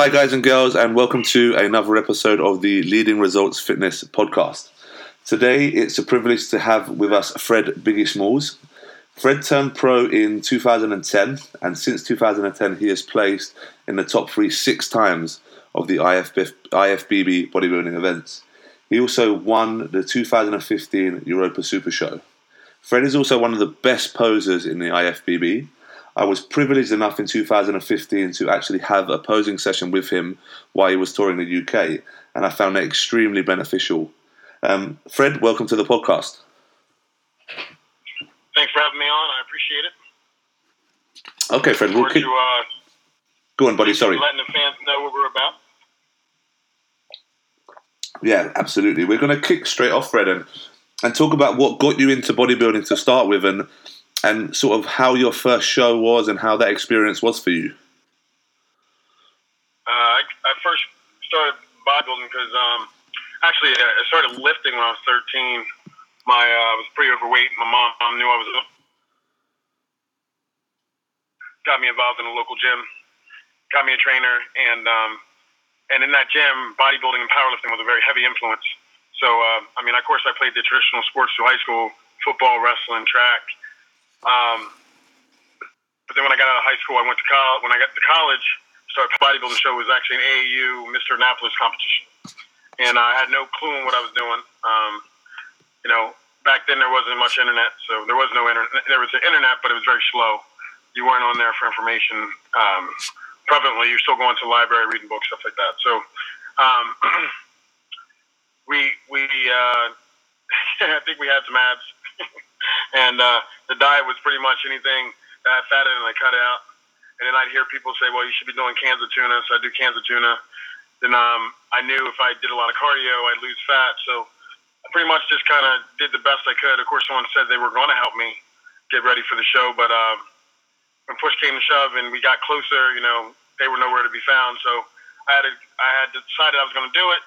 Hi, guys and girls, and welcome to another episode of the Leading Results Fitness podcast. Today, it's a privilege to have with us Fred Biggie Smalls. Fred turned pro in 2010, and since 2010, he has placed in the top three six times of the IFB, IFBB bodybuilding events. He also won the 2015 Europa Super Show. Fred is also one of the best posers in the IFBB I was privileged enough in 2015 to actually have a posing session with him while he was touring the UK, and I found that extremely beneficial. Um, Fred, welcome to the podcast. Thanks for having me on. I appreciate it. Okay, Fred. We'll keep... to, uh, Go on, buddy. Sorry. Letting the fans know what we're about. Yeah, absolutely. We're going to kick straight off, Fred, and, and talk about what got you into bodybuilding to start with, and and sort of how your first show was and how that experience was for you. Uh, I, I, first started bodybuilding because um, actually I started lifting when I was 13. My uh, I was pretty overweight. My mom, mom knew I was got me involved in a local gym, got me a trainer, and um, and in that gym, bodybuilding and powerlifting was a very heavy influence. So uh, I mean, of course, I played the traditional sports through high school: football, wrestling, track um, but then when I got out of high school, I went to college. When I got to college, started bodybuilding show was actually an AAU Mr. Annapolis competition, and I had no clue in what I was doing. Um, you know, back then there wasn't much internet, so there was no internet. There was the internet, but it was very slow. You weren't on there for information. Um, prevalently, you're still going to the library, reading books, stuff like that. So, um, we we uh, I think we had some abs and uh, the diet was pretty much anything that I fat in and I cut out. And then I'd hear people say, "Well, you should be doing cans of tuna," so I do cans of tuna. Then um, I knew if I did a lot of cardio, I'd lose fat. So I pretty much just kind of did the best I could. Of course, someone said they were going to help me get ready for the show, but um, when push came to shove and we got closer, you know, they were nowhere to be found. So I had to, I had decided I was going to do it.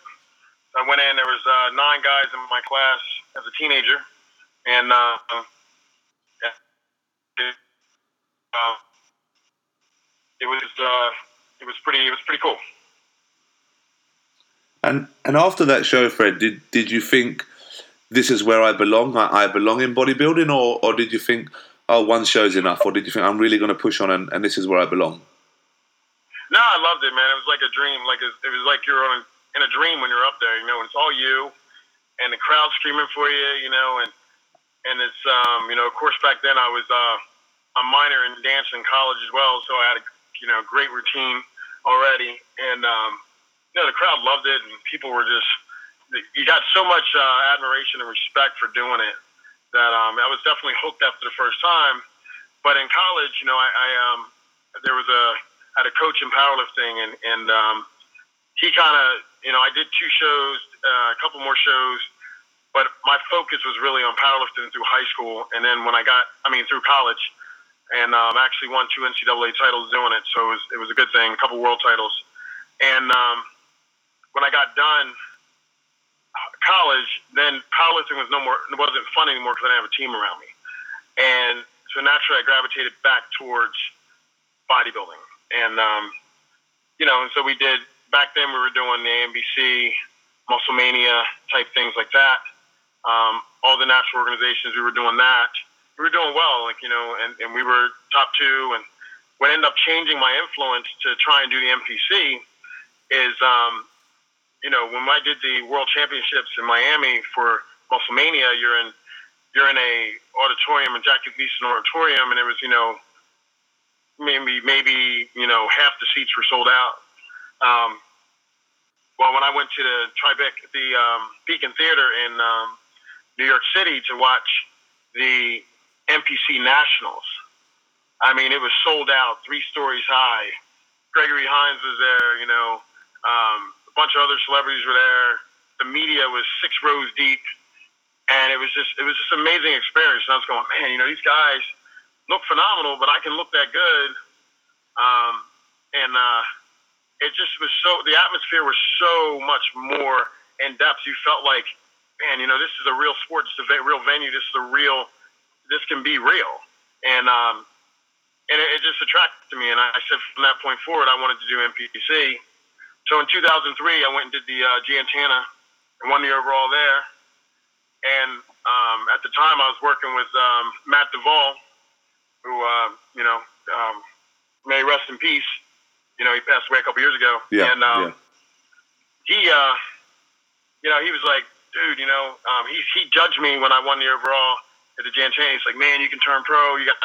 I went in. There was uh, nine guys in my class as a teenager, and uh, yeah, it, uh, it was uh, it was pretty it was pretty cool. And and after that show, Fred, did did you think this is where I belong? I, I belong in bodybuilding, or or did you think oh one show's enough, or did you think I'm really going to push on and, and this is where I belong? No, I loved it, man. It was like a dream. Like it, was like you're on in a dream when you're up there. You know, it's all you, and the crowd screaming for you. You know, and and it's um, you know, of course, back then I was uh, a minor in dance in college as well, so I had a you know great routine already, and um, you know the crowd loved it, and people were just you got so much uh, admiration and respect for doing it that um, I was definitely hooked after the first time. But in college, you know, I, I um, there was a I had a coach in powerlifting, and and um, he kind of you know I did two shows, uh, a couple more shows but my focus was really on powerlifting through high school, and then when I got, I mean, through college, and um, actually won two NCAA titles doing it, so it was it was a good thing, a couple world titles, and um, when I got done college, then powerlifting was no more, wasn't fun anymore because I didn't have a team around me, and so naturally I gravitated back towards bodybuilding, and um, you know, and so we did back then we were doing the AMBC, Musclemania type things like that um, all the national organizations, we were doing that. We were doing well, like you know, and, and we were top two. And what ended up changing my influence to try and do the NPC is, um, you know, when I did the World Championships in Miami for Musclemania, you're in you're in a auditorium, a Jackie Gleason auditorium, and it was you know maybe maybe you know half the seats were sold out. Um, well, when I went to the Tribeca, the um, Beacon Theater in um, New York City to watch the NPC Nationals. I mean, it was sold out, three stories high. Gregory Hines was there, you know, um, a bunch of other celebrities were there. The media was six rows deep, and it was just it was just an amazing experience. And I was going, man, you know, these guys look phenomenal, but I can look that good. Um, and uh, it just was so the atmosphere was so much more in depth. You felt like man, you know, this is a real sport. It's a real venue. This is a real. This can be real, and um, and it, it just attracted to me. And I said from that point forward, I wanted to do NPC, So in 2003, I went and did the uh, Jan Tana and won the overall there. And um, at the time, I was working with um, Matt Duvall, who uh, you know um, may rest in peace. You know, he passed away a couple years ago. Yeah, and um, yeah. he, uh, you know, he was like, dude, you know, um, he he judged me when I won the overall at the Jan Tana. He's like, man, you can turn pro. You got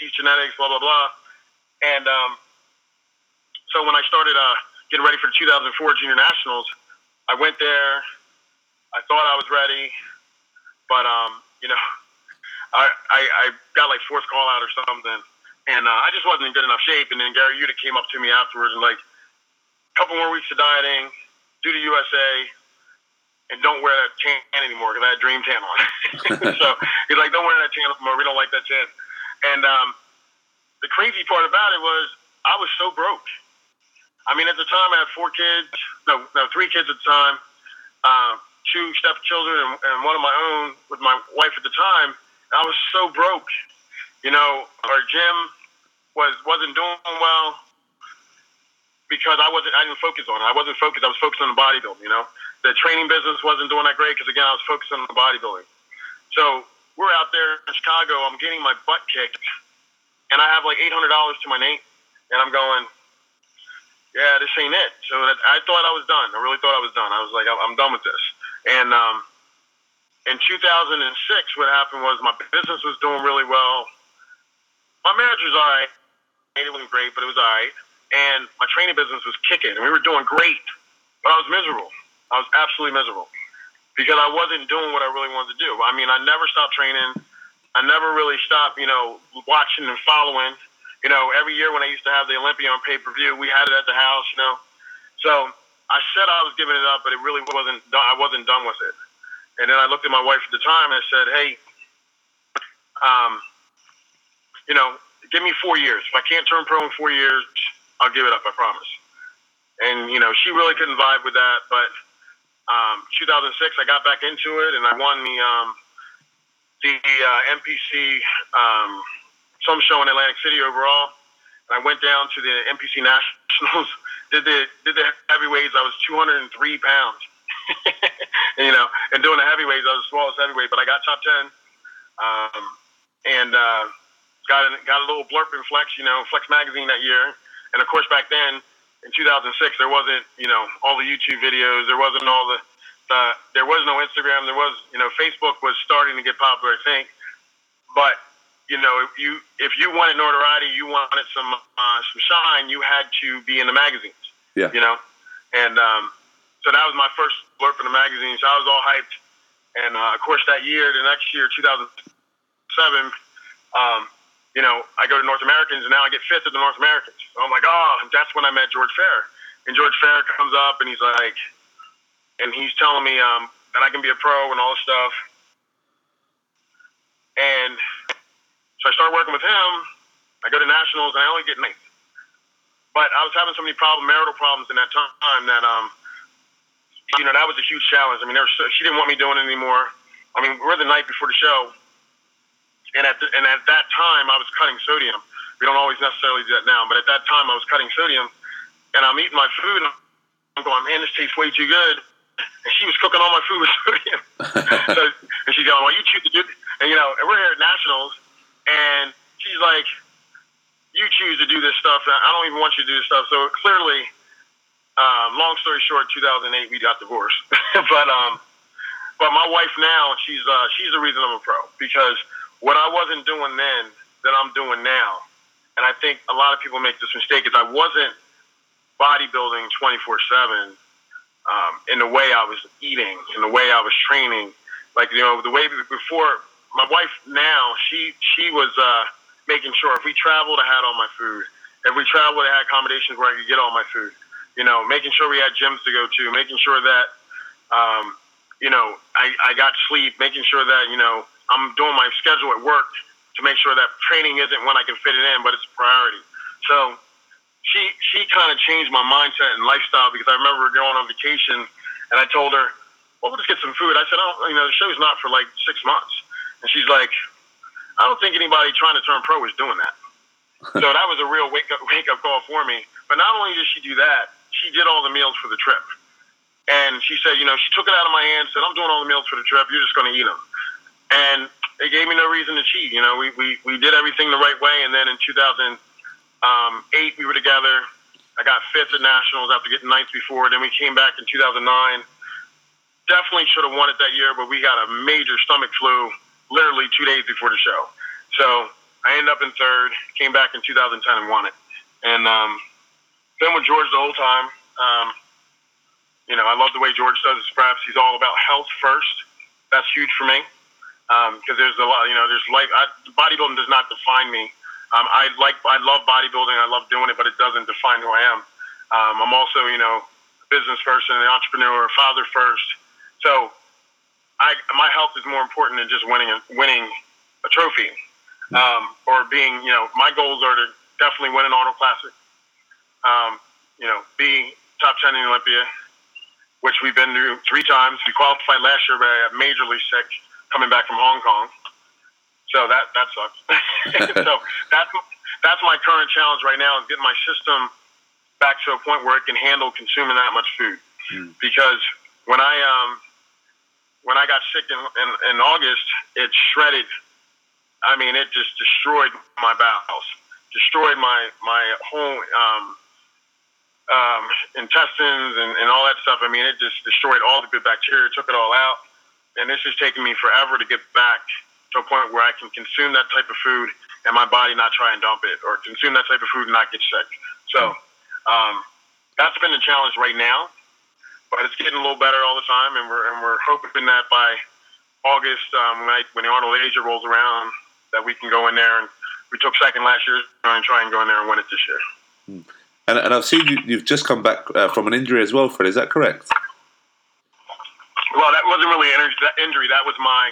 these genetics, blah blah blah. And um, so when I started uh, getting ready for the 2004 Junior Nationals, I went there. I thought I was ready, but um, you know, I, I I got like fourth call out or something, and uh, I just wasn't in good enough shape. And then Gary Udit came up to me afterwards and like, a couple more weeks of dieting, do the USA, and don't wear that tan anymore because I had dream tan on. so he's like, don't wear that tan anymore. We don't like that tan. And um, the crazy part about it was I was so broke. I mean, at the time, I had four kids. No, no, three kids at the time. Uh, two stepchildren and, and one of my own with my wife at the time. I was so broke. You know, our gym was wasn't doing well because I wasn't. I didn't focus on it. I wasn't focused. I was focused on the bodybuilding. You know, the training business wasn't doing that great because again, I was focused on the bodybuilding. So we're out there in Chicago. I'm getting my butt kicked, and I have like eight hundred dollars to my name, and I'm going yeah, this ain't it. So that, I thought I was done. I really thought I was done. I was like, I'm done with this. And um, in 2006, what happened was my business was doing really well. My marriage was all right. It wasn't great, but it was all right. And my training business was kicking, and we were doing great. But I was miserable. I was absolutely miserable because I wasn't doing what I really wanted to do. I mean, I never stopped training. I never really stopped, you know, watching and following you know, every year when I used to have the Olympia on pay per view, we had it at the house, you know. So I said I was giving it up, but it really wasn't. I wasn't done with it. And then I looked at my wife at the time and I said, "Hey, um, you know, give me four years. If I can't turn pro in four years, I'll give it up. I promise." And you know, she really couldn't vibe with that. But um, 2006, I got back into it and I won the um, the uh, NPC. Um, some show in Atlantic City overall. And I went down to the NPC Nationals, did the did the heavyweights. I was 203 pounds, you know, and doing the heavyweights, I was the smallest heavyweight, but I got top 10, um, and uh, got a, got a little blurb in Flex, you know, Flex magazine that year. And of course, back then in 2006, there wasn't you know all the YouTube videos, there wasn't all the, the there was no Instagram, there was you know Facebook was starting to get popular, I think, but you know, if you if you wanted notoriety, you wanted some uh, some shine, you had to be in the magazines. Yeah. You know, and um, so that was my first blurb in the magazines. So I was all hyped, and uh, of course that year, the next year, 2007, um, you know, I go to North Americans, and now I get fifth at the North Americans. I'm like, oh, that's when I met George Farah, and George Farah comes up, and he's like, and he's telling me um, that I can be a pro and all this stuff, and so I started working with him. I go to nationals, and I only get ninth. But I was having so many problem, marital problems in that time that um, you know, that was a huge challenge. I mean, there was she didn't want me doing it anymore. I mean, we're the night before the show, and at the, and at that time, I was cutting sodium. We don't always necessarily do that now, but at that time, I was cutting sodium, and I'm eating my food, and I'm going, man, this tastes way too good. And she was cooking all my food with sodium. so, and she's going, well, you choose to do, and you know, and we're here at nationals, and she's like, "You choose to do this stuff. I don't even want you to do this stuff." So clearly, um, long story short, 2008 we got divorced. but um, but my wife now, she's uh, she's the reason I'm a pro because what I wasn't doing then that I'm doing now, and I think a lot of people make this mistake is I wasn't bodybuilding 24 seven um, in the way I was eating, in the way I was training. Like you know, the way before my wife now, she she was uh, making sure if we traveled, I had all my food. If we traveled, I had accommodations where I could get all my food. You know, making sure we had gyms to go to, making sure that um, you know I, I got sleep, making sure that you know I'm doing my schedule at work to make sure that training isn't when I can fit it in, but it's a priority. So she she kind of changed my mindset and lifestyle because I remember going on vacation and I told her, "Well, we'll just get some food." I said, "Oh, you know, the show's not for like six months." And she's like, I don't think anybody trying to turn pro is doing that. so that was a real wake up wake up call for me. But not only did she do that, she did all the meals for the trip. And she said, you know, she took it out of my hand, said, I'm doing all the meals for the trip. You're just going to eat them. And it gave me no reason to cheat. You know, we, we, we did everything the right way. And then in 2008, we were together. I got fifth at nationals after getting ninth before. Then we came back in 2009. Definitely should have won it that year, but we got a major stomach flu literally two days before the show. So I ended up in third, came back in 2010 and won it. And um, been with George the whole time. Um, you know, I love the way George does his preps. He's all about health first. That's huge for me because um, there's a lot. You know, there's like I, bodybuilding does not define me. Um, I like I love bodybuilding. I love doing it, but it doesn't define who I am. Um, I'm also, you know, a business person, an entrepreneur, a father first. So, I my health is more important than just winning a, winning a trophy um, or being. You know, my goals are to definitely win an Arnold Classic. Um, you know, be top ten in Olympia, which we've been through three times. We qualified last year, but I got majorly sick coming back from Hong Kong. So that that sucks. so that's that's my current challenge right now is getting my system back to a point where it can handle consuming that much food. Mm. Because when I um when I got sick in, in, in August, it shredded. I mean, it just destroyed my bowels, destroyed my my whole um, um, intestines and, and all that stuff. I mean, it just destroyed all the good bacteria, took it all out and this is taking me forever to get back to a point where I can consume that type of food and my body not try and dump it, or consume that type of food and not get sick. So um, that's been the challenge right now, but it's getting a little better all the time, and we're and we're hoping that by August, um, when, I, when the Arnold Asia rolls around, that we can go in there and we took second last year and try and go in there and win it this year. Hmm. And, and I've seen you, have just come back uh, from an injury as well, Fred. Is that correct? Well, that wasn't really an injury. That was my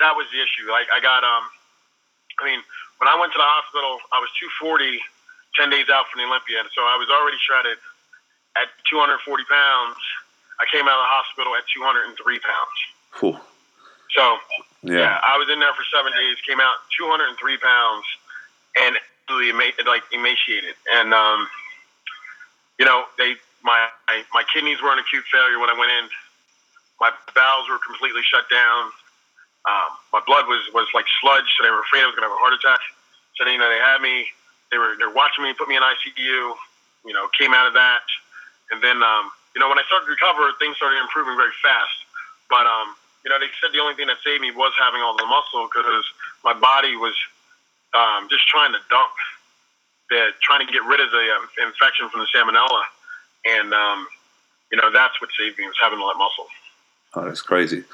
that was the issue. Like I got um, I mean, when I went to the hospital, I was 240, 10 days out from the Olympia, so I was already shredded at 240 pounds. I came out of the hospital at 203 pounds. Whew. So yeah. yeah. I was in there for seven days. Came out 203 pounds, and really like emaciated. And um, you know, they my my kidneys were in acute failure when I went in my bowels were completely shut down. Um, my blood was, was like sludge, so they were afraid I was going to have a heart attack. So they, you know, they had me. They were they're watching me, put me in ICU. You know, came out of that, and then um, you know when I started to recover, things started improving very fast. But um, you know, they said the only thing that saved me was having all the muscle because my body was um, just trying to dump, the, trying to get rid of the um, infection from the salmonella, and um, you know that's what saved me was having all that muscle. Oh, that's crazy.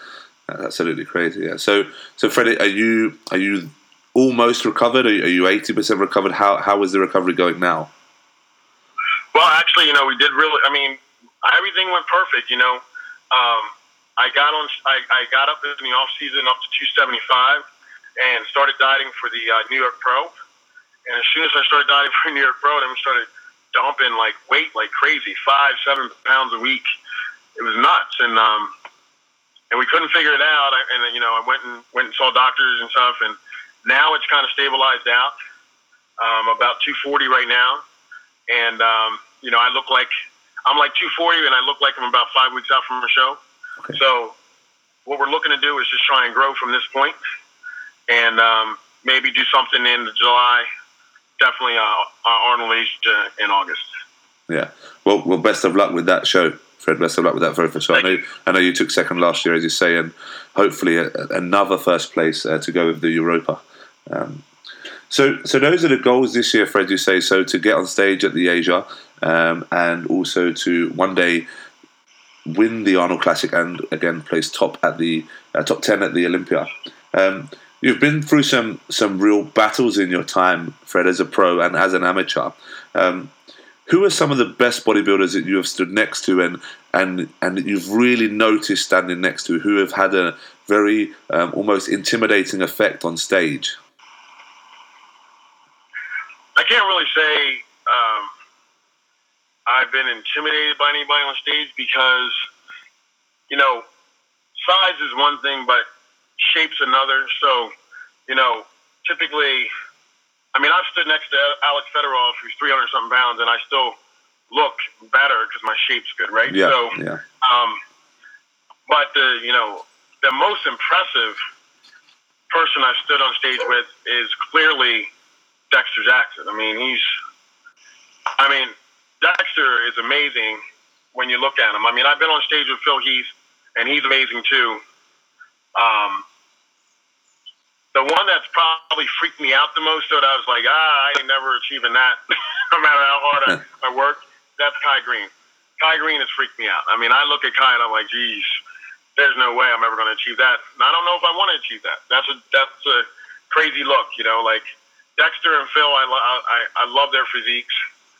That's absolutely crazy. Yeah. So, so Freddie, are you are you almost recovered? Are you eighty percent recovered? How how is the recovery going now? Well, actually, you know, we did really. I mean, everything went perfect. You know, um, I got on. I, I got up in the off season up to two seventy five, and started dieting for the uh, New York Pro. And as soon as I started dieting for New York Pro, I started dumping like weight like crazy, five, seven pounds a week. It was nuts, and um, and we couldn't figure it out. And you know, I went and went and saw doctors and stuff, and now it's kind of stabilized out. Um, about 240 right now, and um, you know, I look like I'm like 240, and I look like I'm about five weeks out from a show. Okay. So, what we're looking to do is just try and grow from this point, and um, maybe do something in July. Definitely, uh, Arnold Asia in August. Yeah. Well, well, best of luck with that show. Fred, best of luck with that very first show. I know, I know you took second last year, as you say, and hopefully a, another first place uh, to go with the Europa. Um, so, so those are the goals this year, Fred. You say so to get on stage at the Asia, um, and also to one day win the Arnold Classic and again place top at the uh, top ten at the Olympia. Um, you've been through some some real battles in your time, Fred, as a pro and as an amateur. Um, who are some of the best bodybuilders that you have stood next to and and and you've really noticed standing next to who have had a very um, almost intimidating effect on stage? I can't really say um, I've been intimidated by anybody on stage because you know size is one thing, but shape's another. So you know, typically I mean, I've stood next to Alex Fedorov, who's 300 something pounds, and I still look better because my shape's good, right? Yeah, so, yeah. um, but the you know the most impressive person I've stood on stage with is clearly Dexter Jackson. I mean, he's, I mean, Dexter is amazing when you look at him. I mean, I've been on stage with Phil Heath, and he's amazing too. Um, the one that's probably freaked me out the most, that I was like, ah, I ain't never achieving that, no matter how hard I, I work. That's Kai Greene. Kai Greene has freaked me out. I mean, I look at Kai and I'm like, geez, there's no way I'm ever going to achieve that. And I don't know if I want to achieve that. That's a that's a crazy look, you know. Like Dexter and Phil, I I, I love their physiques.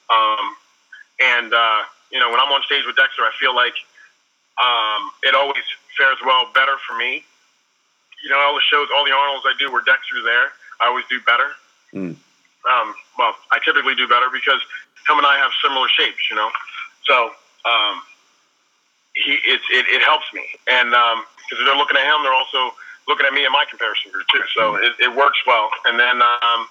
Um, and uh, you know, when I'm on stage with Dexter, I feel like um, it always fares well better for me. You know, all the shows, all the Arnolds I do where Dexter's there, I always do better. Mm. Um, well, I typically do better because him and I have similar shapes, you know. So um, he it, it, it helps me, and because um, they're looking at him, they're also looking at me in my comparison group too. So it, it works well. And then, um,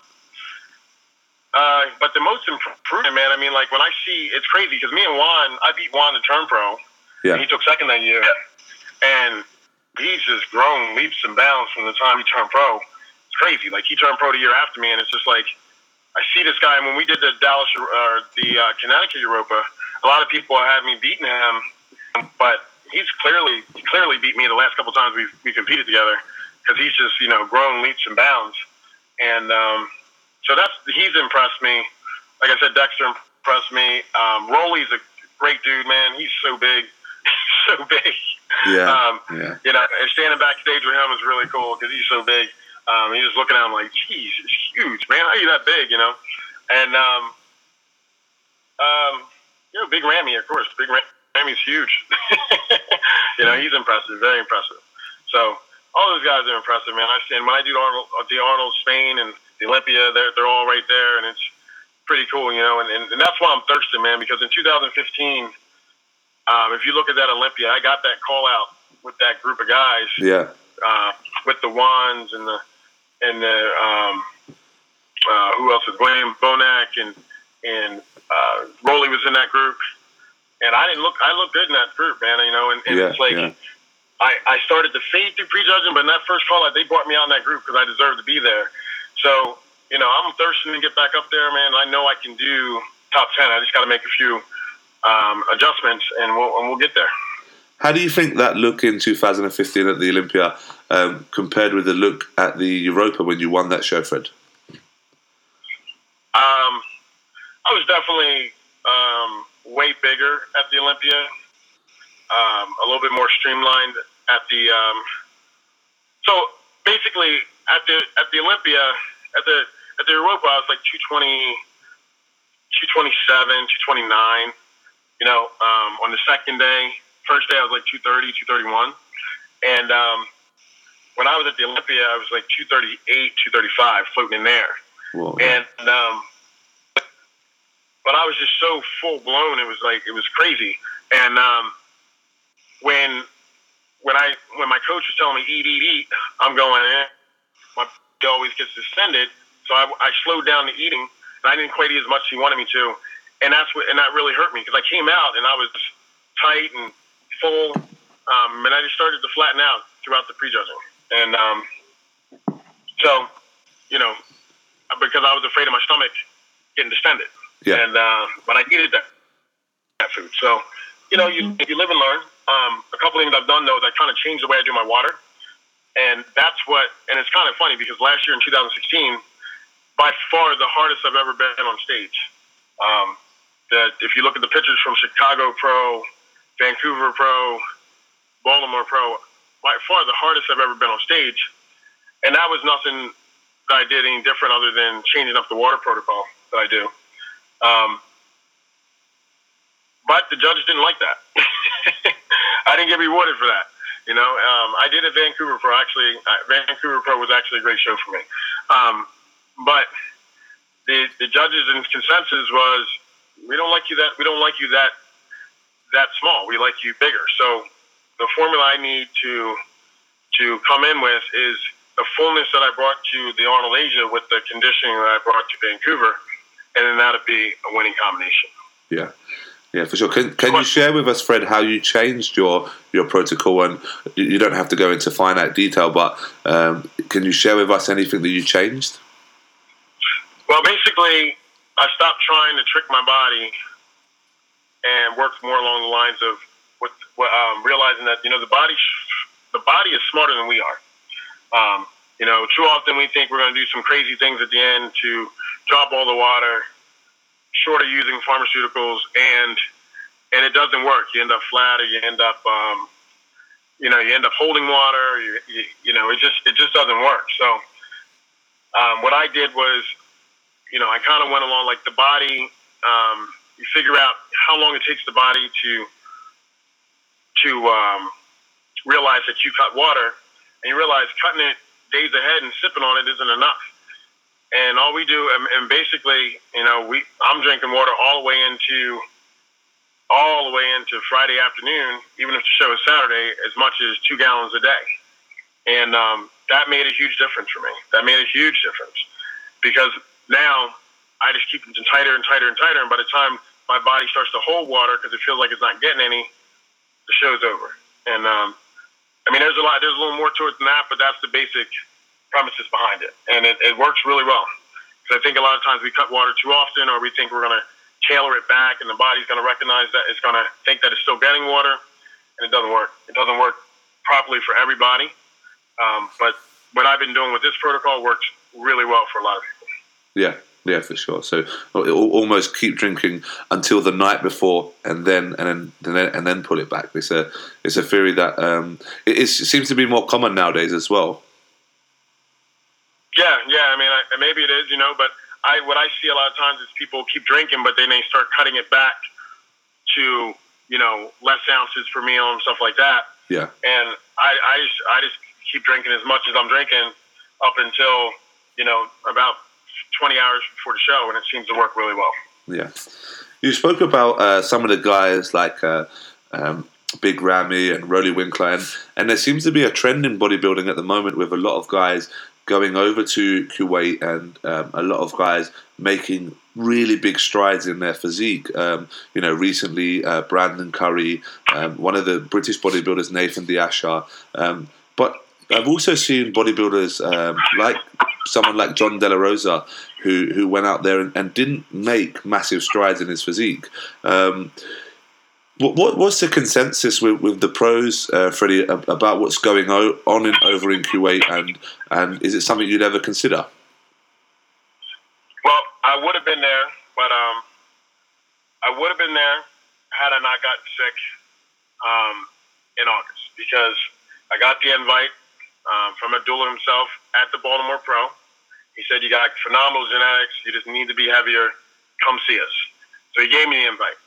uh, but the most improvement, man. I mean, like when I see, it's crazy because me and Juan, I beat Juan to turn pro. Yeah. And he took second that year, and he's just grown leaps and bounds from the time he turned pro. It's crazy. Like he turned pro the year after me, and it's just like I see this guy. And when we did the Dallas or the uh, Connecticut Europa, a lot of people had me beating him, but he's clearly clearly beat me the last couple times we we competed together because he's just you know grown leaps and bounds, and um, so that's he's impressed me. Like I said, Dexter impressed me. Um, Roelly's a great dude, man. He's so big, so big. Yeah, um, yeah. You know, and standing backstage with him is really cool because he's so big. Um, he's just looking at him like, geez, it's huge, man. How are you that big, you know? And um, um, you know, Big Ramy, of course. Big Ramy's huge. you know, he's impressive, very impressive. So all those guys are impressive, man. I and when I do Arnold, the Arnold Spain and the Olympia, they're they're all right there, and it's pretty cool, you know. And, and, and that's why I'm thirsting, man, because in 2015, um, if you look at that Olympia, I got that call out with that group of guys. Yeah. Uh, with the ones and the and the um, uh, who else was William Bonac and and uh, Roelly was in that group, and I didn't look. I looked good in that group, man. You know, and, and Yeah, it's like yeah. I, I started to fade through prejudging, but in that first call out, they brought me out in that group because I deserved to be there. So you know, I'm thirsting to get back up there, man. I know I can do top ten. I just got to make a few um, adjustments, and we'll and we'll get there. How do you think that look in 2015 at the Olympia um, compared with the look at the Europa when you won that show, Fred? Um, I was definitely um, way bigger at the Olympia, um, a little bit more streamlined at the. Um, so basically, at the at the Olympia, at the at the Europa, I was like 220, 227, 229. You know, um, on the second day, first day I was like 230, 231, and um, when I was at the Olympia, I was like 238, 235, floating in there. Whoa. And um, but I was just so full blown. It was like it was crazy. And um, when when I when my coach was telling me eat eat eat, I'm going. Eh, my always gets distended, so I, I slowed down the eating, and I didn't quite eat as much as he wanted me to. And that's what and that really hurt me because I came out and I was tight and full, um, and I just started to flatten out throughout the prejudging. And um, so, you know, because I was afraid of my stomach getting distended. Yeah. And uh, but I needed that that food. So, you know, you if you live and learn. Um, a couple things I've done though is I kind of changed the way I do my water, and that's what. And it's kind of funny because last year in 2016, by far the hardest I've ever been on stage. Um, that if you look at the pictures from Chicago Pro, Vancouver Pro, Baltimore Pro, by far the hardest I've ever been on stage, and that was nothing that I did any different other than changing up the water protocol that I do. Um, but the judges didn't like that. I didn't get rewarded for that. You know, um, I did at Vancouver Pro. Actually, uh, Vancouver Pro was actually a great show for me. Um, but the the judges' consensus was, we don't like you that we don't like you that that small. We like you bigger. So the formula I need to to come in with is the fullness that I brought to the Arnold Asia with the conditioning that I brought to Vancouver, and then that'd be a winning combination. Yeah. Yeah, for sure. Can, can you share with us, Fred, how you changed your, your protocol? And you, don't have to go into finite detail, but um, can you share with us anything that you changed? Well, basically, I stopped trying to trick my body and worked more along the lines of um, realizing that you know the body the body is smarter than we are. Um, you know, too often we think we're going to do some crazy things at the end to drop all the water, short of using pharmaceuticals, and and it doesn't work. You end up flat, or you end up, um, you know, you end up holding water. You, you, you know, it just it just doesn't work. So, um, what I did was, you know, I kind of went along like the body. Um, you figure out how long it takes the body to to um, realize that you cut water, and you realize cutting it days ahead and sipping on it isn't enough. And all we do, and, and basically, you know, we I'm drinking water all the way into all the way into Friday afternoon, even if the show is Saturday, as much as two gallons a day. And um, that made a huge difference for me. That made a huge difference because now I just keep it tighter and tighter and tighter. And by the time my body starts to hold water because it feels like it's not getting any, the show's over. And um, I mean, there's a lot, there's a little more to it than that, but that's the basic premises behind it, and it, it works really well. Because I think a lot of times we cut water too often, or we think we're going to tailor it back, and the body's going to recognize that it's going to think that it's still getting water, and it doesn't work. It doesn't work properly for everybody. Um, but what I've been doing with this protocol works really well for a lot of people. Yeah, yeah, for sure. So almost keep drinking until the night before, and then and then and then, and then pull it back. It's a it's a theory that um, it, it seems to be more common nowadays as well. Yeah, yeah. I mean, I, maybe it is, you know, but I what I see a lot of times is people keep drinking, but then they start cutting it back to you know less ounces per meal and stuff like that. Yeah. And I I just, I just keep drinking as much as I'm drinking up until you know about 20 hours before the show, and it seems to work really well. Yeah. You spoke about uh, some of the guys like uh, um, Big Ramy and Roelly Winklaar, and, there seems to be a trend in bodybuilding at the moment with a lot of guys going over to Kuwait and um, a lot of guys making really big strides in their physique. Um, you know, recently uh, Brandon Curry, um, one of the British bodybuilders, Nathan De Asha Um, but I've also seen bodybuilders um, like someone like John De La Rosa, who who went out there and, and didn't make massive strides in his physique. Um, what, what what's the consensus with, with the pros, uh, Freddie, about what's going on in, over in Kuwait, and and is it something you'd ever consider? Well, I would have been there, but um, I would have been there had I not gotten sick um, in August because I got the invite um, from Abdullah himself at the Baltimore Pro. He said, You got phenomenal genetics. You just need to be heavier. Come see us. So he gave me the invite.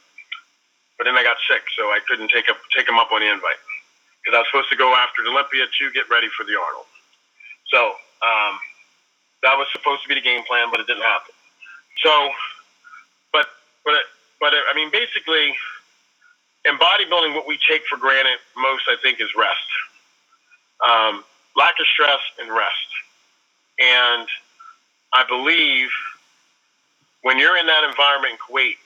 But then I got sick, so I couldn't take, up, take him up on the invite. Because I was supposed to go after the Olympia to get ready for the Arnold. So um, that was supposed to be the game plan, but it didn't happen. So, but, but, but I mean, basically, in bodybuilding, what we take for granted most, I think, is rest. Um, lack of stress and rest. And I believe when you're in that environment in Kuwait,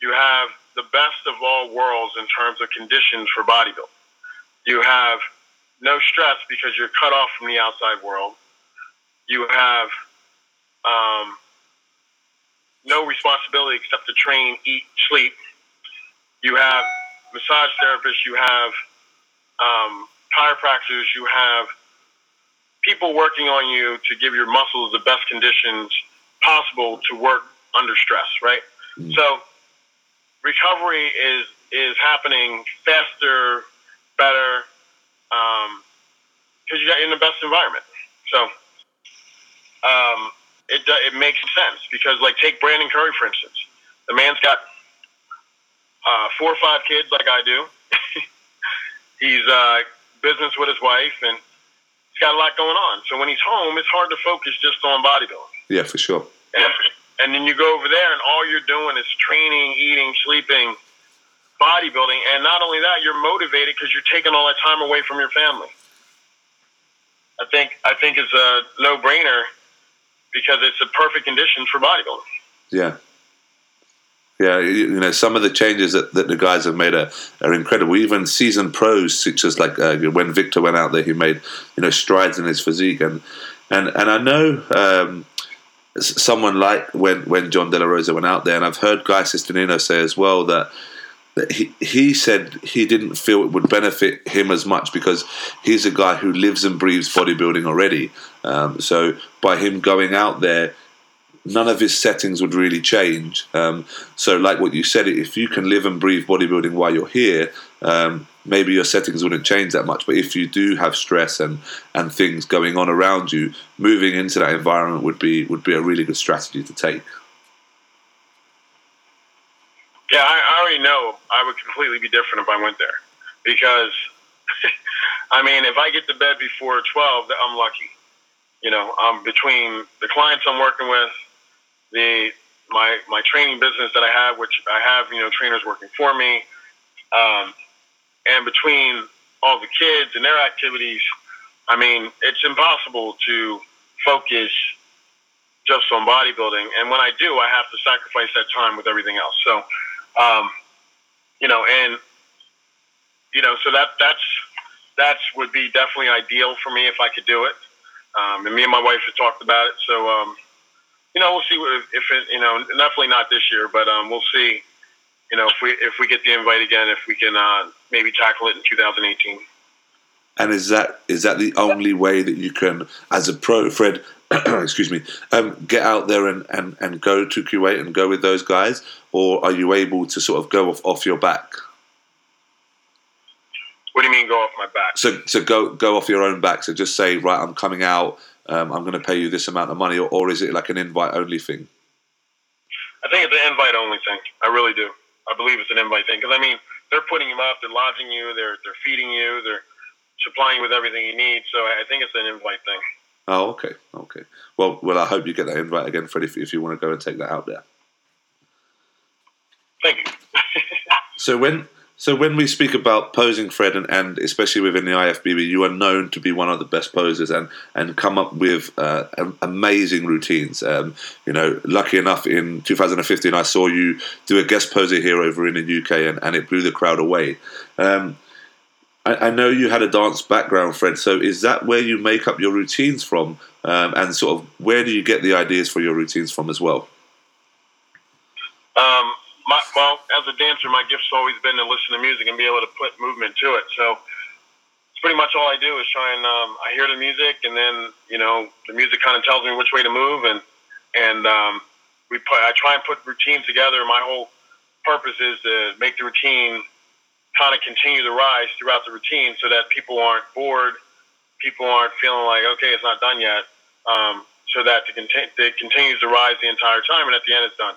you have the best of all worlds in terms of conditions for bodybuilding. You have no stress because you're cut off from the outside world. You have um, no responsibility except to train, eat, sleep. You have massage therapists. You have um, chiropractors, you have people working on you to give your muscles the best conditions possible to work under stress, right? Mm-hmm. So recovery is is happening faster, better, because um, you're in the best environment. So um, it it makes sense because, like, take Brandon Curry for instance. The man's got uh, four or five kids, like I do. He's uh, business with his wife, and he's got a lot going on. So when he's home, it's hard to focus just on bodybuilding. Yeah, for sure. And, and then you go over there, and all you're doing is training, eating, sleeping, bodybuilding, and not only that, you're motivated because you're taking all that time away from your family. I think I think it's a no brainer because it's a perfect condition for bodybuilding. Yeah. Yeah, you know, some of the changes that, that the guys have made are, are incredible. Even seasoned pros, such as like uh, when Victor went out there, he made you know strides in his physique, and and and I know um, someone like when when John De La Rosa went out there, and I've heard Guy Cisternino say as well that. that He, he said he didn't feel it would benefit him as much because he's a guy who lives and breathes bodybuilding already. Um, so by him going out there, none of his settings would really change. Um, so, like what you said, if you can live and breathe bodybuilding while you're here, um, maybe your settings wouldn't change that much. But if you do have stress and and things going on around you, moving into that environment would be would be a really good strategy to take. Yeah, I, already know I would completely be different if I went there because. I mean, if I get to bed before 12, I'm lucky. You know, um, between the clients I'm working with, the my my training business that I have, which I have you know trainers working for me, um, and between all the kids and their activities, I mean it's impossible to focus just on bodybuilding. And when I do, I have to sacrifice that time with everything else. So, um, you know, and you know, so that that's that's would be definitely ideal for me if I could do it. Um, and me and my wife have talked about it. So. Um, you know, we'll see if it, you know, definitely not this year, but um, we'll see. You know, if we if we get the invite again, if we can uh, maybe tackle it in 2018. And is that is that the only way that you can, as a pro, Fred? excuse me, um, get out there and, and, and go to Kuwait and go with those guys, or are you able to sort of go off, off your back? What do you mean go off my back? So so go go off your own back. So just say right, I'm coming out um, I'm going to pay you this amount of money, or, or is it like an invite only thing? I think it's an invite only thing. I really do. I believe it's an invite thing because I mean they're putting you up, they're lodging you, they're they're feeding you, they're supplying you with everything you need. So I think it's an invite thing. Oh, okay, okay. Well, well, I hope you get that invite again, Fred, if, if you want to go and take that out there. Thank you. so when so when we speak about posing, Fred, and, and, especially within the IFBB, you are known to be one of the best posers and, and come up with uh, amazing routines. Um, you know, lucky enough, in 2015, I saw you do a guest poser here over in the UK, and, and it blew the crowd away. Um, I, I, know you had a dance background, Fred. So is that where you make up your routines from, um, and sort of where do you get the ideas for your routines from as well? Um, my, well, as a dancer, my gift's always been to listen to music and be able to put movement to it. So it's pretty much all I do is try and um, I hear the music, and then you know the music kind of tells me which way to move, and and um, we put I try and put routines together. My whole purpose is to make the routine kind of continue to rise throughout the routine, so that people aren't bored, people aren't feeling like okay, it's not done yet. Um, so that to conti- it continues to rise the entire time, and at the end, it's done.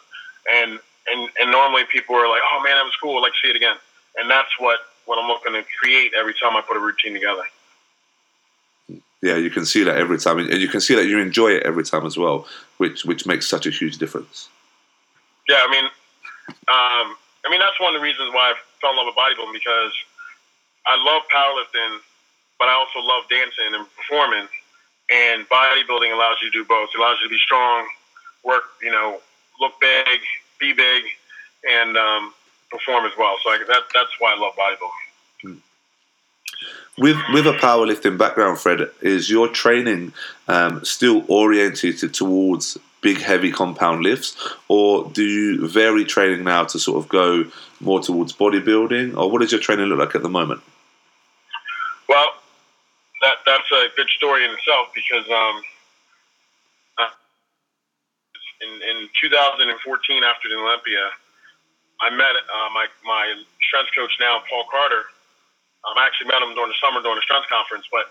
And and and normally people are like, "Oh man, that was cool. I'd like to see it again." And that's what what I'm looking to create every time I put a routine together. Yeah, you can see that every time, and you can see that you enjoy it every time as well, which which makes such a huge difference. Yeah, I mean, um, I mean that's one of the reasons why I fell in love with bodybuilding because I love powerlifting, but I also love dancing and performing. And bodybuilding allows you to do both. It allows you to be strong, work, you know, look big, be big, and um, perform as well. So I, that, that's why I love bodybuilding. With with a powerlifting background, Fred, is your training um, still orientated towards big, heavy compound lifts, or do you vary training now to sort of go more towards bodybuilding, or what does your training look like at the moment? Well, that that's a good story in itself because um, in, in 2014 after the Olympia, I met uh, my my strength coach now, Paul Carter. Um, I actually met him during the summer during the strength conference, but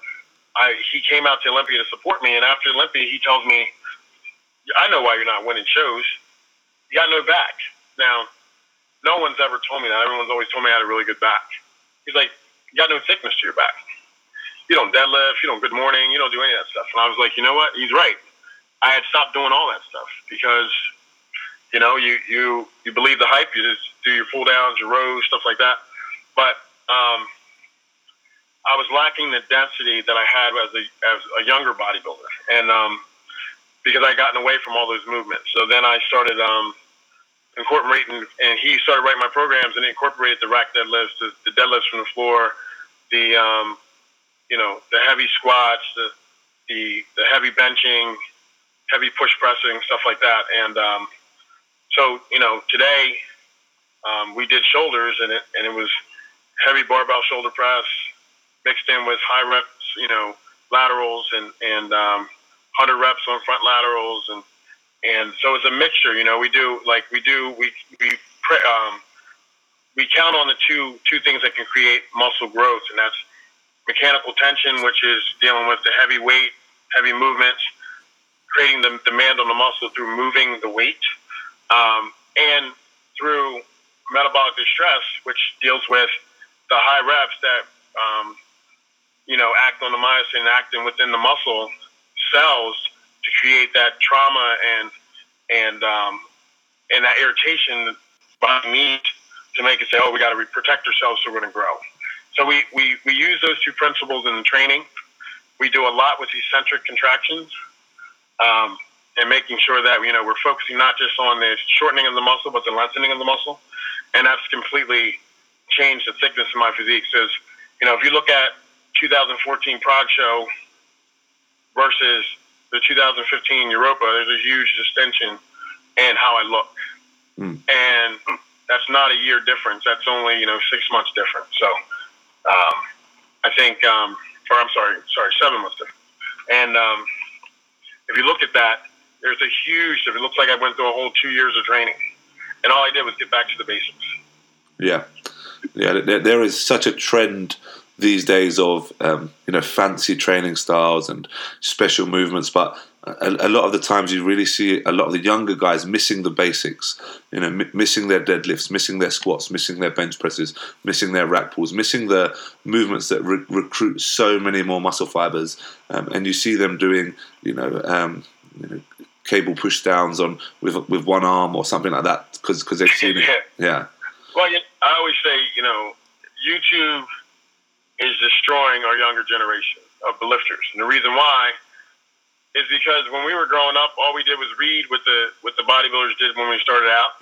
I he came out to Olympia to support me. And after Olympia, he tells me, "I know why you're not winning shows. You got no back." Now, no one's ever told me that. Everyone's always told me I had a really good back. He's like, "You got no thickness to your back. You don't deadlift. You don't good morning. You don't do any of that stuff." And I was like, "You know what? He's right." I had stopped doing all that stuff because, you know, you you you believe the hype. You just do your pull downs, your rows, stuff like that. But um, I was lacking the density that I had as a as a younger bodybuilder, and um, because I gotten away from all those movements. So then I started um, incorporating, and he started writing my programs and incorporated the rack deadlifts, the, the deadlifts from the floor, the um, you know the heavy squats, the the the heavy benching, heavy push pressing, stuff like that. And um, so you know today um, we did shoulders, and it and it was heavy barbell shoulder press mixed in with high reps, you know, laterals and and um, 100 reps on front laterals and and so it's a mixture. You know, we do like we do we we pre, um, we count on the two two things that can create muscle growth, and that's mechanical tension, which is dealing with the heavy weight, heavy movements, creating the demand on the muscle through moving the weight, um, and through metabolic distress, which deals with the high reps that um, you know act on the myosin, acting within the muscle cells to create that trauma and and um, and that irritation by me to make it say, oh, we got to protect ourselves, so we're going to grow. So we, we, we use those two principles in the training. We do a lot with eccentric contractions um, and making sure that you know we're focusing not just on the shortening of the muscle, but the lengthening of the muscle, and that's completely changed the thickness of my physique. So, you know, if you look at 2014 Prague show versus the 2015 Europa, there's a huge distinction in how I look. Mm. And that's not a year difference. That's only, you know, six months difference. So um, I think, um, or I'm sorry, sorry, seven months difference. And um, if you look at that, there's a huge, it looks like I went through a whole two years of training. And all I did was get back to the basics. Yeah. Yeah, there, there is such a trend these days of um, you know fancy training styles and special movements, but a, a, lot of the times you really see a lot of the younger guys missing the basics. You know, m- missing their deadlifts, missing their squats, missing their bench presses, missing their rack pulls, missing the movements that re- recruit so many more muscle fibers, um, and you see them doing you know. Um, you know cable push downs on with with one arm or something like that because because they've seen it. Yeah. Well, I always say, you know, YouTube is destroying our younger generation of lifters. And the reason why is because when we were growing up, all we did was read what the what the bodybuilders did when we started out.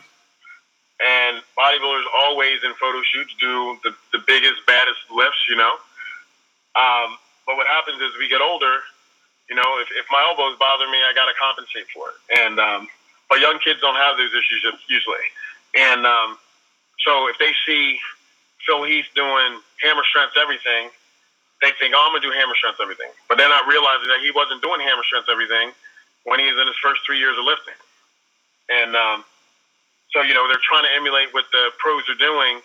And bodybuilders always in photo shoots do the, the biggest, baddest lifts, you know. Um, but what happens is we get older, you know, if, if my elbows bother me, I got to compensate for it. And um, but young kids don't have those issues usually. And um, so if they see Phil Heath doing hammer strength everything, they think, oh, I'm going to do hammer strength everything. But they're not realizing that he wasn't doing hammer strength everything when he was in his first three years of lifting. And um, so, you know, they're trying to emulate what the pros are doing,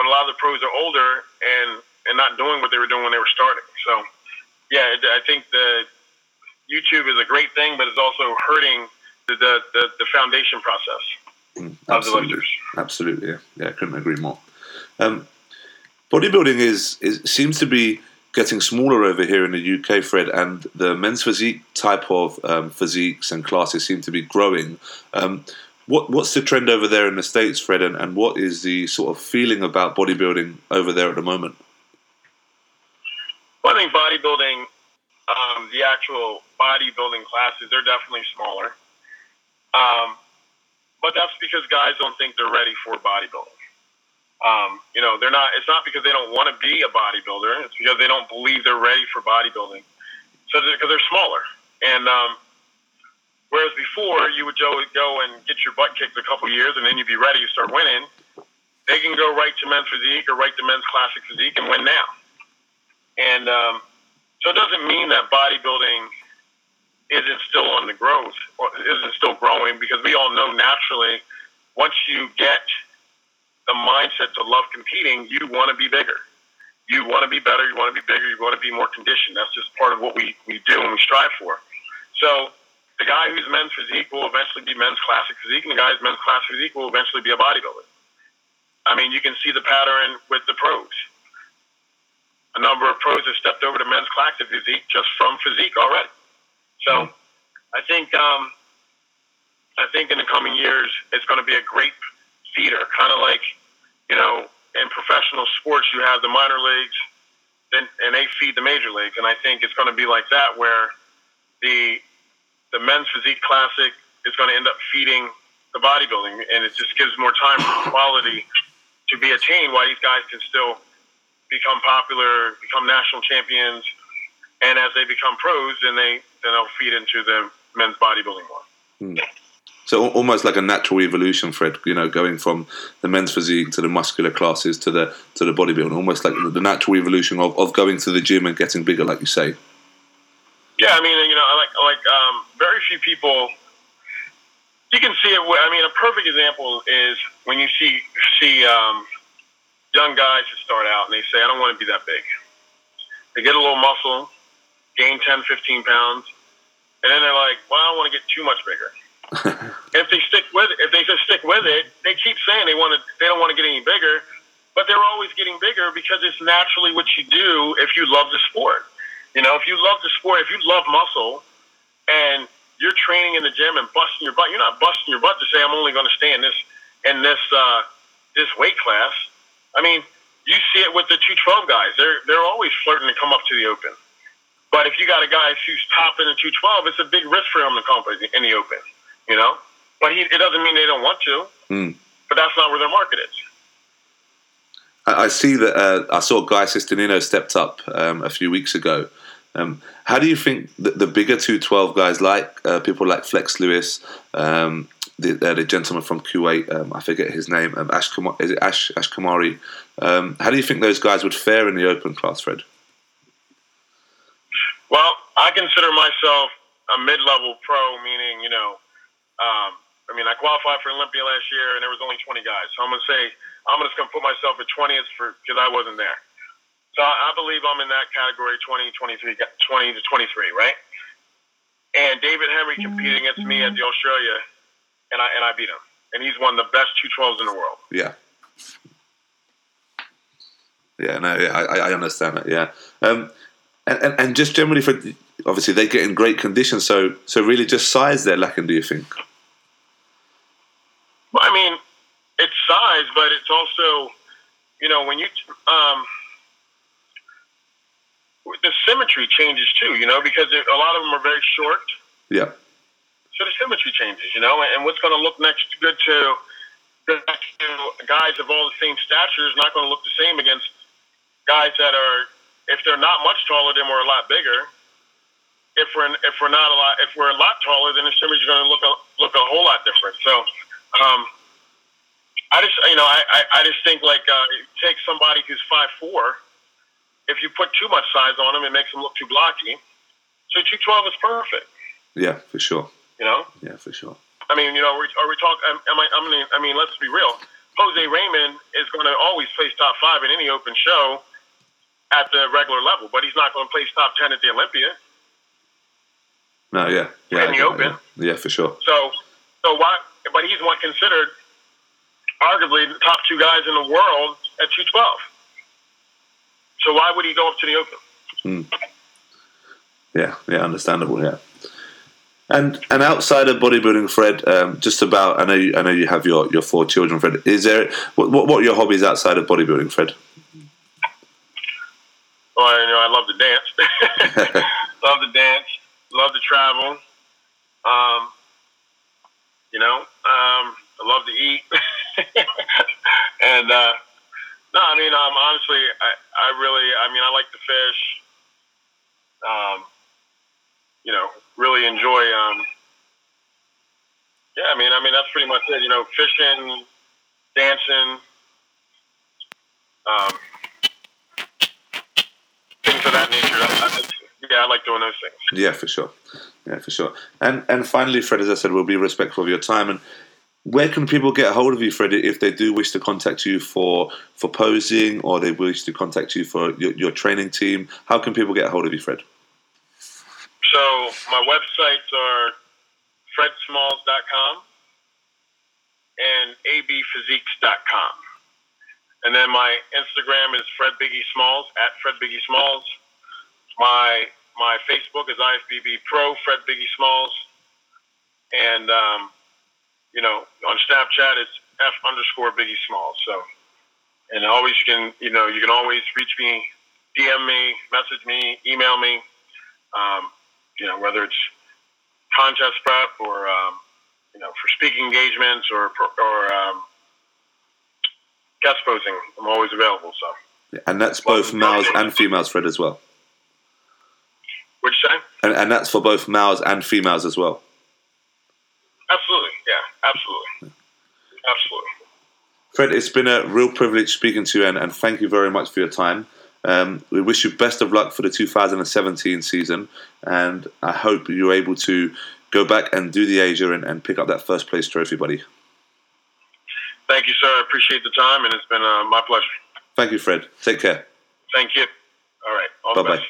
but a lot of the pros are older and, and not doing what they were doing when they were starting. So, yeah, I think the YouTube is a great thing, but it's also hurting the, the, the, the foundation process mm, of the lifters. Absolutely, yeah. yeah, I couldn't agree more. Um, bodybuilding is, is seems to be getting smaller over here in the UK, Fred, and the men's physique type of um, physiques and classes seem to be growing. Um, what, what's the trend over there in the States, Fred, and, and what is the sort of feeling about bodybuilding over there at the moment? Well, I think bodybuilding, um, the actual bodybuilding classes, they're definitely smaller. Um, but that's because guys don't think they're ready for bodybuilding. Um, you know, they're not. It's not because they don't want to be a bodybuilder. It's because they don't believe they're ready for bodybuilding. So because they're smaller, and um, whereas before you would go go and get your butt kicked a couple years, and then you'd be ready to start winning. They can go right to men's physique or right to men's classic physique and win now. And um, so it doesn't mean that bodybuilding isn't still on the growth or isn't still growing because we all know naturally once you get the mindset to love competing, you want to be bigger. You want to be better. You want to be bigger. You want to be more conditioned. That's just part of what we, we do and we strive for. So the guy who's men's physique will eventually be men's classic physique, and the guy who's men's classic physique will eventually be a bodybuilder. I mean, you can see the pattern with the pros. A number of pros have stepped over to men's classic physique just from physique already. So I think um, I think in the coming years it's going to be a great feeder, kind of like, you know, in professional sports, you have the minor leagues, and, and they feed the major leagues. And I think it's going to be like that, where the the men's physique classic is going to end up feeding the bodybuilding, and it just gives more time for quality to be attained. While these guys can still become popular, become national champions, and as they become pros, then they then they'll feed into the men's bodybuilding more. Hmm. So almost like a natural evolution, Fred. You know, going from the men's physique to the muscular classes to the to the bodybuilding, almost like the natural evolution of, of going to the gym and getting bigger, like you say. Yeah, I mean, you know, like like um, very few people. You can see it. I mean, a perfect example is when you see see um, young guys who start out and they say, "I don't want to be that big." They get a little muscle, gain 10, 15 pounds, and then they're like, "Well, I don't want to get too much bigger." If they stick with it, if they just stick with it, they keep saying they want to, they don't want to get any bigger, but they're always getting bigger because it's naturally what you do if you love the sport. You know, if you love the sport, if you love muscle, and you're training in the gym and busting your butt, you're not busting your butt to say I'm only going to stay in this in this uh, this weight class. I mean, you see it with the 212 guys. They're they're always flirting to come up to the open. But if you got a guy who's top in the 212, it's a big risk for him to come in the open you know. But he, it doesn't mean they don't want to. Mm. But that's not where their market is. I, I see that uh, I saw Guy Cisternino stepped up um, a few weeks ago. Um, how do you think the bigger 212 guys, like uh, people like Flex Lewis, um, the, uh, the, gentleman from Kuwait, um, I forget his name, um, Ash, Kumar, is it Ash, Ash Kumari? Um, how do you think those guys would fare in the open class, Fred? Well, I consider myself a mid-level pro, meaning you know um, I mean, I qualified for Olympia last year, and there was only 20 guys. So I'm to say I'm just to put myself at 20th for because I wasn't there. So I, I believe I'm in that category, 20, 23, 20 to 23, right? And David Henry competed against me at the Australia, and I and I beat him. And he's one of the best 212s in the world. Yeah. Yeah, no, yeah, I, I understand that. Yeah, um, and, and and just generally for obviously they get in great condition. So so really, just size they're lacking. Do you think? Well, I mean, it's size, but it's also, you know, when you um, the symmetry changes too. You know, because a lot of them are very short. Yeah. So the symmetry changes, you know, and what's going to look next good to, good to guys of all the same stature is not going to look the same against guys that are, if they're not much taller than we're a lot bigger, if we're if we're not a lot if we're a lot taller, then the shimmer's going to look a, look a whole lot different. So, um, I just you know I, I, I just think like uh, take somebody who's five four. If you put too much size on them, it makes them look too blocky. So two twelve is perfect. Yeah, for sure. You know. Yeah, for sure. I mean, you know, are we, are we talking? Am I? I mean, I mean, let's be real. Jose Raymond is going to always place top five in any open show at the regular level, but he's not going to place top ten at the Olympia. No, yeah, yeah, in the open. Yeah. yeah, for sure. So, so why? But he's one considered arguably the top two guys in the world at two twelve. So why would he go up to the open? Mm. Yeah, yeah, understandable. Yeah. And and outside of bodybuilding, Fred, um, just about I know you, I know you have your, your four children, Fred. Is there what, what what are your hobbies outside of bodybuilding, Fred? Well, you know, I love to dance. love to dance love to travel. Um, you know, um, I love to eat. and uh, no, I mean, um, honestly, I, I really, I mean, I like to fish. Um, you know, really enjoy. Um, yeah, I mean, I mean, that's pretty much it. You know, fishing, dancing, um, things of that nature yeah, I like doing those things. Yeah, for sure. Yeah, for sure. And and finally, Fred, as I said, we'll be respectful of your time. And where can people get a hold of you, Fred, if they do wish to contact you for for posing or they wish to contact you for your, your training team? How can people get a hold of you, Fred? So my websites are fredsmalls.com and abphysiques.com. And then my Instagram is Fred Biggie Smalls at Fred Biggie Smalls. My my Facebook is IFBB Pro Fred Biggie Smalls, and um, you know on Snapchat it's F underscore Biggie Smalls. So, and always you can you know you can always reach me, DM me, message me, email me. Um, you know whether it's contest prep or um, you know, for speaking engagements or or um, guest posing, I'm always available. So. And that's both males and females, Fred, as well. What'd? And, and that's for both males and females as well. Absolutely, yeah, absolutely, absolutely. Fred, it's been a real privilege speaking to you, and, and thank you very much for your time. Um, we wish you best of luck for the 2017 season, and I hope you're able to go back and do the Asia and, and pick up that first place trophy, buddy. Thank you, sir. I appreciate the time, and it's been uh, my pleasure. Thank you, Fred. Take care. Thank you. All right. All bye bye.